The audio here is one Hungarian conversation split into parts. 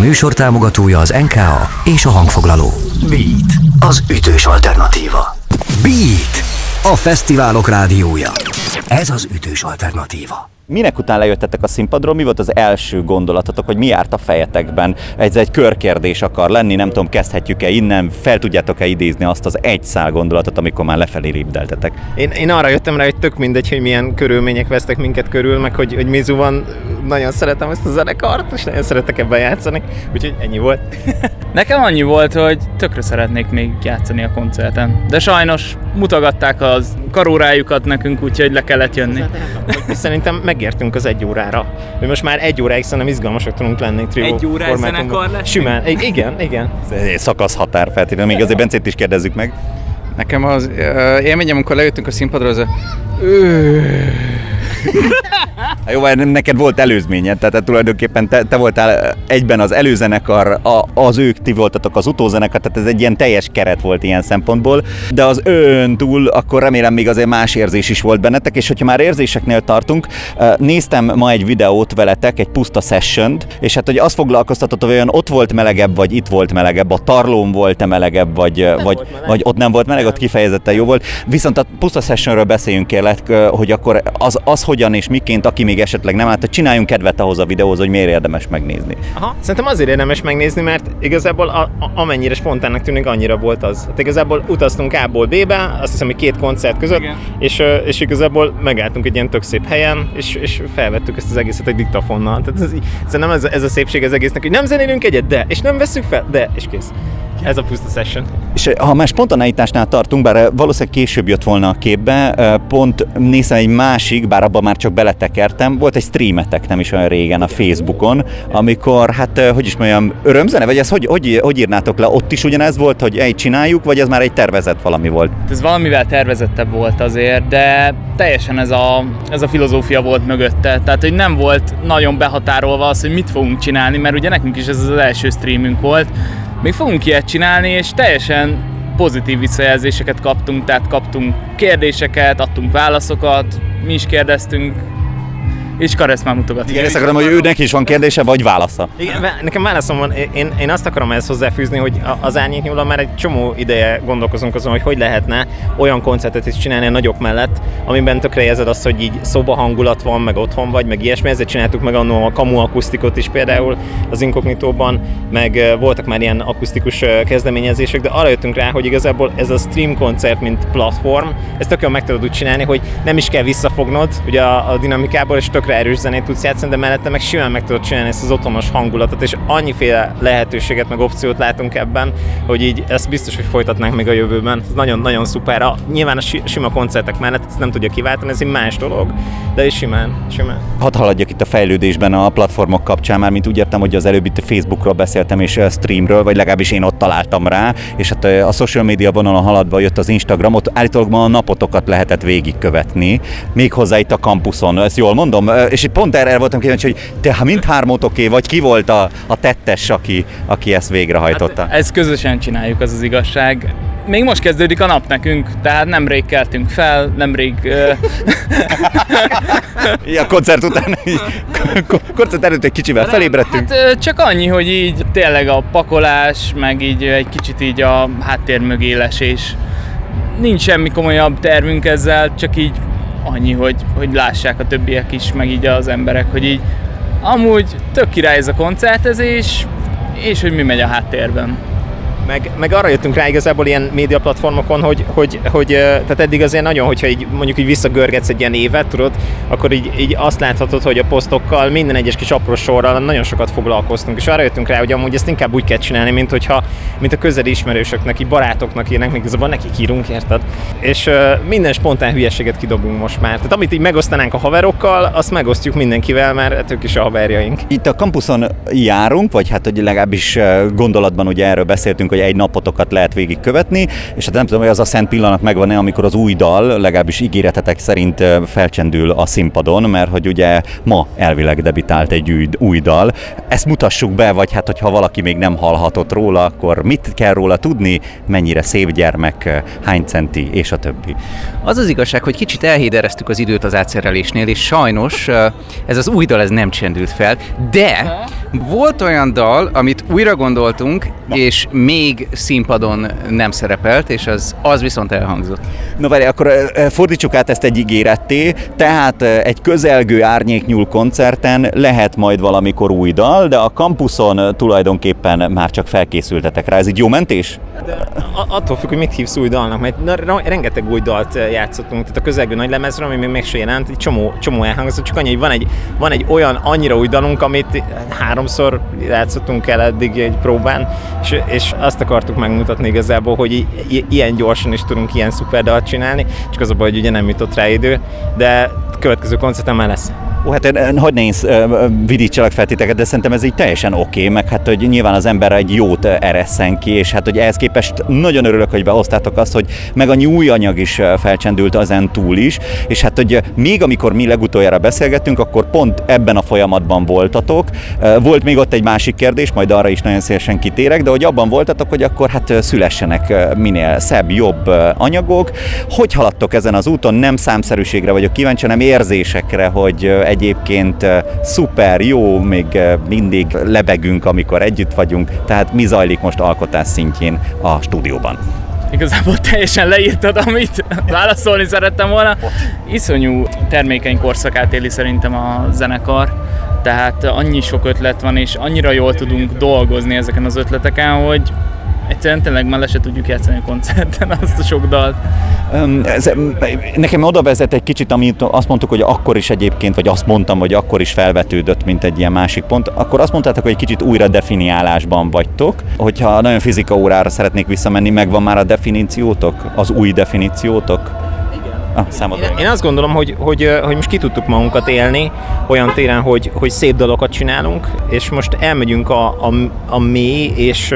műsor támogatója az NKA és a hangfoglaló. Beat, az ütős alternatíva. Beat, a fesztiválok rádiója. Ez az ütős alternatíva. Minek után lejöttetek a színpadról, mi volt az első gondolatotok, hogy mi járt a fejetekben? Ez egy körkérdés akar lenni, nem tudom, kezdhetjük-e innen, fel tudjátok-e idézni azt az egy szál gondolatot, amikor már lefelé ripdeltetek? Én, én arra jöttem rá, hogy tök mindegy, hogy milyen körülmények vesztek minket körül, meg hogy, hogy Mizu van, nagyon szeretem ezt a zenekart, és nagyon szeretek ebben játszani, úgyhogy ennyi volt. Nekem annyi volt, hogy tökre szeretnék még játszani a koncerten. De sajnos mutogatták az karórájukat nekünk, úgyhogy le kellett jönni. És szerintem megértünk az egy órára. Mi most már egy óráig szerintem izgalmasak tudunk lenni trió Egy formátumban. zenekar lesz? Simán, igen, igen. Szakasz határ feltétlenül, még azért Bencét is kérdezzük meg. Nekem az uh, élményem, amikor lejöttünk a színpadra, az a... Jó, neked volt előzményed, tehát tulajdonképpen te, te voltál egyben az előzenekar, a, az ők, ti voltatok az utózenekar, tehát ez egy ilyen teljes keret volt ilyen szempontból, de az ön túl, akkor remélem még azért más érzés is volt bennetek, és hogyha már érzéseknél tartunk, néztem ma egy videót veletek, egy puszta session és hát hogy azt foglalkoztatott, hogy olyan ott volt melegebb, vagy itt volt melegebb, a tarlón volt-e melegebb, vagy, vagy, volt meleg. vagy ott nem volt meleg, ott kifejezetten jó volt. Viszont a puszta sessionről beszéljünk kérlek, hogy akkor az, az hogyan és miként, aki még esetleg nem állt, hogy csináljunk kedvet ahhoz a videóhoz, hogy miért érdemes megnézni. Aha, szerintem azért érdemes megnézni, mert igazából a, a, amennyire spontánnak tűnik, annyira volt az. Hát igazából utaztunk A-ból B-be, azt hiszem, hogy két koncert között, Igen. és, és igazából megálltunk egy ilyen tök szép helyen, és, és felvettük ezt az egészet egy diktafonnal. Tehát ez, szerintem ez, ez a szépség az egésznek, hogy nem zenélünk egyet, de, és nem veszük fel, de, és kész. Ez a puszta session. És ha már spontaneitásnál tartunk, bár valószínűleg később jött volna a képbe, pont nézem egy másik, bár abban már csak beletekertem, volt egy streametek nem is olyan régen a Facebookon, amikor, hát hogy is mondjam, örömzene, vagy ez hogy, hogy, hogy írnátok le? Ott is ugyanez volt, hogy egy csináljuk, vagy ez már egy tervezett valami volt? Ez valamivel tervezettebb volt azért, de teljesen ez a, ez a filozófia volt mögötte. Tehát, hogy nem volt nagyon behatárolva az, hogy mit fogunk csinálni, mert ugye nekünk is ez az első streamünk volt. Még fogunk ilyet csinálni, és teljesen pozitív visszajelzéseket kaptunk, tehát kaptunk kérdéseket, adtunk válaszokat, mi is kérdeztünk, és Karesz már mutogat. Igen, ezt akarom, hogy őnek is van kérdése, vagy válasza. Igen, nekem válaszom van, én, én azt akarom ehhez hozzáfűzni, hogy az árnyék nyúlva már egy csomó ideje gondolkozunk azon, hogy hogy lehetne olyan koncertet is csinálni a nagyok mellett, amiben tökre érzed azt, hogy így szoba hangulat van, meg otthon vagy, meg ilyesmi. Ezért csináltuk meg annó a kamu akusztikot is például az inkognitóban, meg voltak már ilyen akusztikus kezdeményezések, de arra jöttünk rá, hogy igazából ez a stream koncert, mint platform, ezt tök jól meg tudod úgy csinálni, hogy nem is kell visszafognod ugye a, a dinamikából, és tökre erős zenét tudsz játszani, de mellette meg simán meg tudod csinálni ezt az otthonos hangulatot, és annyiféle lehetőséget, meg opciót látunk ebben, hogy így ezt biztos, hogy folytatnánk még a jövőben. Ez nagyon-nagyon szuper. A, nyilván a si- sima koncertek mellett ezt nem tudja kiváltani, ez egy más dolog, de is simán, simán. Hadd haladjak itt a fejlődésben a platformok kapcsán, már mint úgy értem, hogy az előbb itt Facebookról beszéltem és streamről, vagy legalábbis én ott találtam rá, és hát a social media vonalon haladva jött az Instagram, ott állítólag ma a napotokat lehetett végigkövetni, méghozzá itt a kampuszon, ezt jól mondom, és pont erre voltam kíváncsi, hogy te ha mindhármótoké, vagy ki volt a, a tettes, aki, aki ezt végrehajtotta? Hát, ezt közösen csináljuk, az az igazság. Még most kezdődik a nap nekünk, tehát nemrég keltünk fel, nemrég... ö, Ja, koncert után, így, koncert előtt egy kicsivel felébredtünk. Hát csak annyi, hogy így tényleg a pakolás, meg így egy kicsit így a háttér mögé lesés. Nincs semmi komolyabb tervünk ezzel, csak így annyi, hogy, hogy lássák a többiek is, meg így az emberek, hogy így amúgy tök király ez a koncertezés, és hogy mi megy a háttérben. Meg, meg arra jöttünk rá igazából ilyen média platformokon, hogy, hogy, hogy tehát eddig azért nagyon, hogyha így mondjuk így visszagörgetsz egy ilyen évet, tudod, akkor így, így azt láthatod, hogy a posztokkal minden egyes kis apró sorral nagyon sokat foglalkoztunk, és arra jöttünk rá, hogy amúgy ezt inkább úgy kell csinálni, mint hogyha mint a közeli ismerősöknek, így barátoknak írnak, még igazából nekik írunk, érted? És ö, minden spontán hülyeséget kidobunk most már. Tehát amit így megosztanánk a haverokkal, azt megosztjuk mindenkivel, mert hát ők is a haverjaink. Itt a kampuszon járunk, vagy hát hogy legalábbis gondolatban ugye erről beszéltünk, beszéltünk, hogy egy napotokat lehet végigkövetni, és hát nem tudom, hogy az a szent pillanat megvan-e, amikor az új dal, legalábbis ígéretetek szerint felcsendül a színpadon, mert hogy ugye ma elvileg debitált egy új, új dal. Ezt mutassuk be, vagy hát hogyha valaki még nem hallhatott róla, akkor mit kell róla tudni, mennyire szép gyermek, hány centi, és a többi. Az az igazság, hogy kicsit elhédereztük az időt az átszerelésnél, és sajnos ez az új dal ez nem csendült fel, de volt olyan dal, amit újra gondoltunk, Na. és még színpadon nem szerepelt, és az, az viszont elhangzott. Na várj, akkor fordítsuk át ezt egy ígéretté, tehát egy közelgő árnyéknyúl koncerten lehet majd valamikor új dal, de a kampuszon tulajdonképpen már csak felkészültetek rá. Ez egy jó mentés? De attól függ, hogy mit hívsz új dalnak, mert na, rengeteg új dalt játszottunk, tehát a közelgő nagy lemezről, ami még meg se jelent, egy csomó, csomó elhangzott, csak annyi, hogy van egy, van egy olyan annyira új dalunk, amit háromszor játszottunk el eddig egy próbán, és, és azt akartuk megmutatni igazából, hogy i- i- ilyen gyorsan is tudunk ilyen szuper dalt csinálni, csak az a baj, hogy ugye nem jutott rá idő, de következő koncerten már lesz. Ó, hát hogy ne én vidítsalak fel titeket, de szerintem ez így teljesen oké, okay, meg hát, hogy nyilván az ember egy jót eresszen ki, és hát, hogy ehhez képest nagyon örülök, hogy behoztátok azt, hogy meg a új anyag is felcsendült ezen túl is, és hát, hogy még amikor mi legutoljára beszélgettünk, akkor pont ebben a folyamatban voltatok. Volt még ott egy másik kérdés, majd arra is nagyon szélesen kitérek, de hogy abban voltatok, hogy akkor hát szülessenek minél szebb, jobb anyagok. Hogy haladtok ezen az úton? Nem számszerűségre vagyok kíváncsi, hanem érzésekre, hogy egyébként szuper, jó, még mindig lebegünk, amikor együtt vagyunk, tehát mi zajlik most alkotás szintjén a stúdióban? Igazából teljesen leírtad, amit válaszolni szerettem volna. Iszonyú termékeny korszakát éli szerintem a zenekar, tehát annyi sok ötlet van, és annyira jól tudunk dolgozni ezeken az ötleteken, hogy egyszerűen tényleg már le se tudjuk játszani a koncerten azt a sok dalt. Ez, nekem oda vezet egy kicsit, amit azt mondtuk, hogy akkor is egyébként, vagy azt mondtam, hogy akkor is felvetődött, mint egy ilyen másik pont, akkor azt mondtátok, hogy egy kicsit újra definiálásban vagytok. Hogyha nagyon fizika órára szeretnék visszamenni, megvan már a definíciótok, az új definíciótok? Ah, én, én azt gondolom, hogy, hogy, hogy most ki tudtuk magunkat élni olyan téren, hogy, hogy szép dolgokat csinálunk, és most elmegyünk a, a, a mély és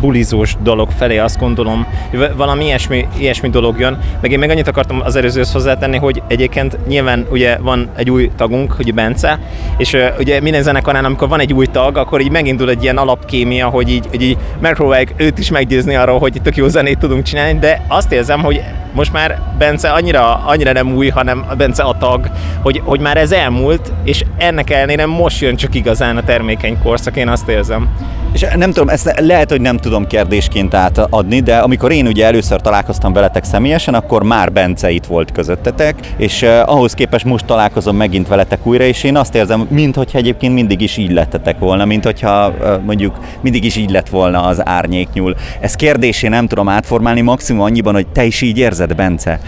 bulizós dolog felé, azt gondolom, hogy valami ilyesmi, ilyesmi dolog jön. Meg én meg annyit akartam az előzőhöz hozzátenni, hogy egyébként nyilván ugye van egy új tagunk, hogy Bence, és uh, ugye minden zenekarán, amikor van egy új tag, akkor így megindul egy ilyen alapkémia, hogy így, hogy így megpróbáljuk őt is meggyőzni arról, hogy tök jó zenét tudunk csinálni, de azt érzem, hogy most már Bence annyira, annyira nem új, hanem Bence a tag, hogy, hogy már ez elmúlt, és ennek ellenére most jön csak igazán a termékeny korszak, én azt érzem. És nem tudom, ezt lehet, hogy nem tudom kérdésként átadni, de amikor én ugye először találkoztam veletek személyesen, akkor már Bence itt volt közöttetek, és ahhoz képest most találkozom megint veletek újra, és én azt érzem, mintha egyébként mindig is így lettetek volna, mint hogyha uh, mondjuk mindig is így lett volna az árnyéknyúl. Ez kérdésé nem tudom átformálni maximum annyiban, hogy te is így érzed, Bence?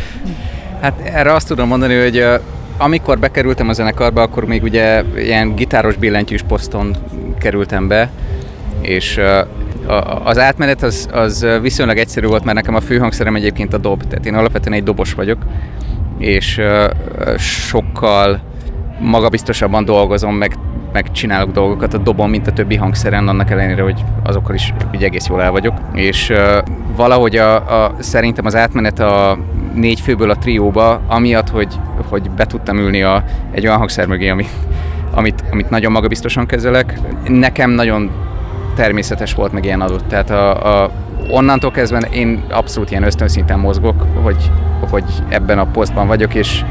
Hát erre azt tudom mondani, hogy amikor bekerültem a zenekarba, akkor még ugye ilyen gitáros billentyűs poszton kerültem be, és az átmenet az, az viszonylag egyszerű volt, mert nekem a főhangszerem egyébként a dob, tehát én alapvetően egy dobos vagyok, és sokkal magabiztosabban dolgozom, meg, meg csinálok dolgokat a dobon, mint a többi hangszeren, annak ellenére, hogy azokkal is úgy egész jól el vagyok. És valahogy a, a, szerintem az átmenet a négy főből a trióba, amiatt, hogy, hogy be tudtam ülni a, egy olyan hangszer mögé, ami, amit, amit nagyon magabiztosan kezelek. Nekem nagyon természetes volt, meg ilyen adott. Tehát a, a, onnantól kezdve én abszolút ilyen ösztönszinten mozgok, hogy, hogy ebben a posztban vagyok, és,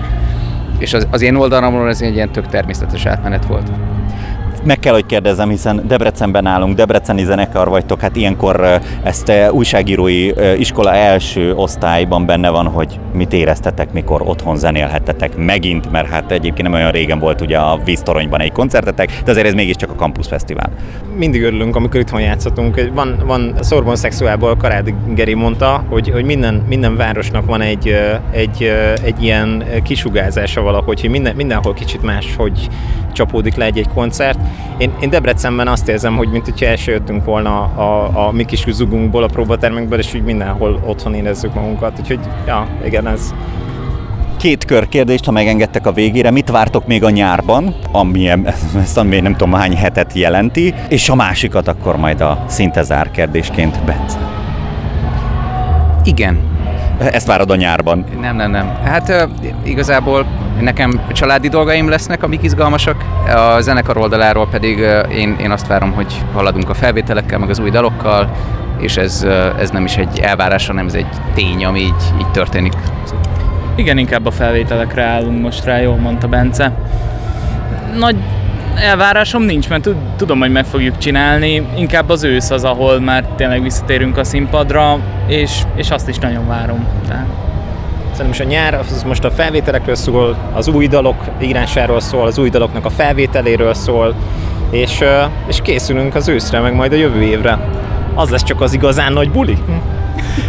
és az, az én oldalamról ez egy ilyen tök természetes átmenet volt meg kell, hogy kérdezzem, hiszen Debrecenben állunk, Debreceni zenekar vagytok, hát ilyenkor ezt újságírói iskola első osztályban benne van, hogy mit éreztetek, mikor otthon zenélhettetek megint, mert hát egyébként nem olyan régen volt ugye a víztoronyban egy koncertetek, de azért ez mégiscsak a Campus Fesztivál. Mindig örülünk, amikor itthon játszhatunk. Van, van Szorbon Szexuálból Karádi Geri mondta, hogy, hogy minden, minden városnak van egy, egy, egy ilyen kisugázása valahogy, hogy minden, mindenhol kicsit más, hogy csapódik le egy-egy koncert. Én, én Debrecenben azt érzem, hogy mint hogyha első jöttünk volna a, a, a mi kis zugunkból, a próbatermekből, és úgy mindenhol otthon érezzük magunkat. Úgyhogy, ja, igen, ez, két kör kérdést, ha megengedtek a végére. Mit vártok még a nyárban, ami ezt ami nem tudom hány hetet jelenti, és a másikat akkor majd a szinte zár kérdésként Bence. Igen, Ezt várod a nyárban. Nem, nem, nem. Hát igazából nekem családi dolgaim lesznek, amik izgalmasak. A zenekar oldaláról pedig én, én azt várom, hogy haladunk a felvételekkel, meg az új dalokkal, és ez, ez nem is egy elvárás, hanem ez egy tény, ami így, így történik. Igen, inkább a felvételekre állunk most rá, jól mondta Bence. Nagy elvárásom nincs, mert tud- tudom, hogy meg fogjuk csinálni. Inkább az ősz az, ahol már tényleg visszatérünk a színpadra, és, és azt is nagyon várom. Tehát. Szerintem is a nyár az most a felvételekről szól, az új dalok írásáról szól, az új daloknak a felvételéről szól, és, és készülünk az őszre, meg majd a jövő évre. Az lesz csak az igazán nagy buli.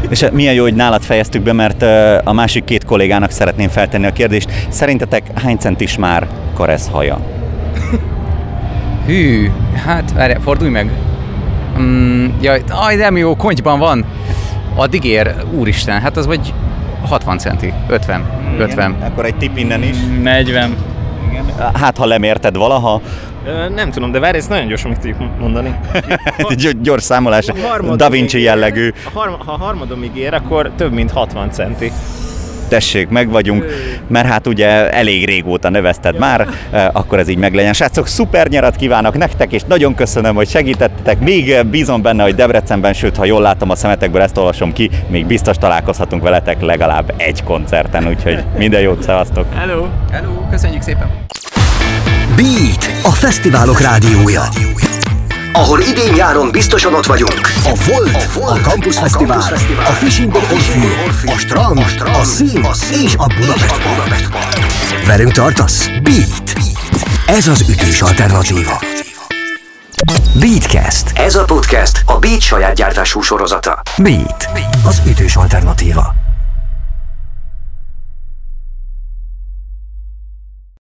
És milyen jó, hogy nálad fejeztük be, mert a másik két kollégának szeretném feltenni a kérdést. Szerintetek hány centis már Karesz haja? Hű, hát várjál, fordulj meg. Mm, jaj, aj, nem jó, kontyban van. Addig ér, úristen, hát az vagy 60 centi, 50, 50. Akkor egy tipp innen is. 40. Hát, ha lemérted valaha, Ö, Nem tudom, de várj, ezt nagyon gyorsan meg tudjuk mondani. egy gyors számolás, Da Vinci jellegű. A harma, ha a harmadom ígér, akkor több mint 60 centi. Tessék, meg vagyunk, mert hát ugye elég régóta nevezted már, eh, akkor ez így meglegyen. Srácok, szuper nyarat kívánok nektek, és nagyon köszönöm, hogy segítettetek. Még eh, bízom benne, hogy Debrecenben, sőt, ha jól látom a szemetekből, ezt olvasom ki, még biztos találkozhatunk veletek legalább egy koncerten, úgyhogy minden jót, szevasztok! Hello! Hello, köszönjük szépen! Beat, a fesztiválok rádiója. Ahol idén-nyáron biztosan ott vagyunk. A Volt, a, Volt, a Campus Fesztivál, a Fishing the Orfű, a Strand, a Szín és a Budapest Park. Velünk tartasz? Beat. Ez az ütős alternatíva. Beatcast. Ez a podcast a Beat saját gyártású sorozata. Beat, az ütős alternatíva.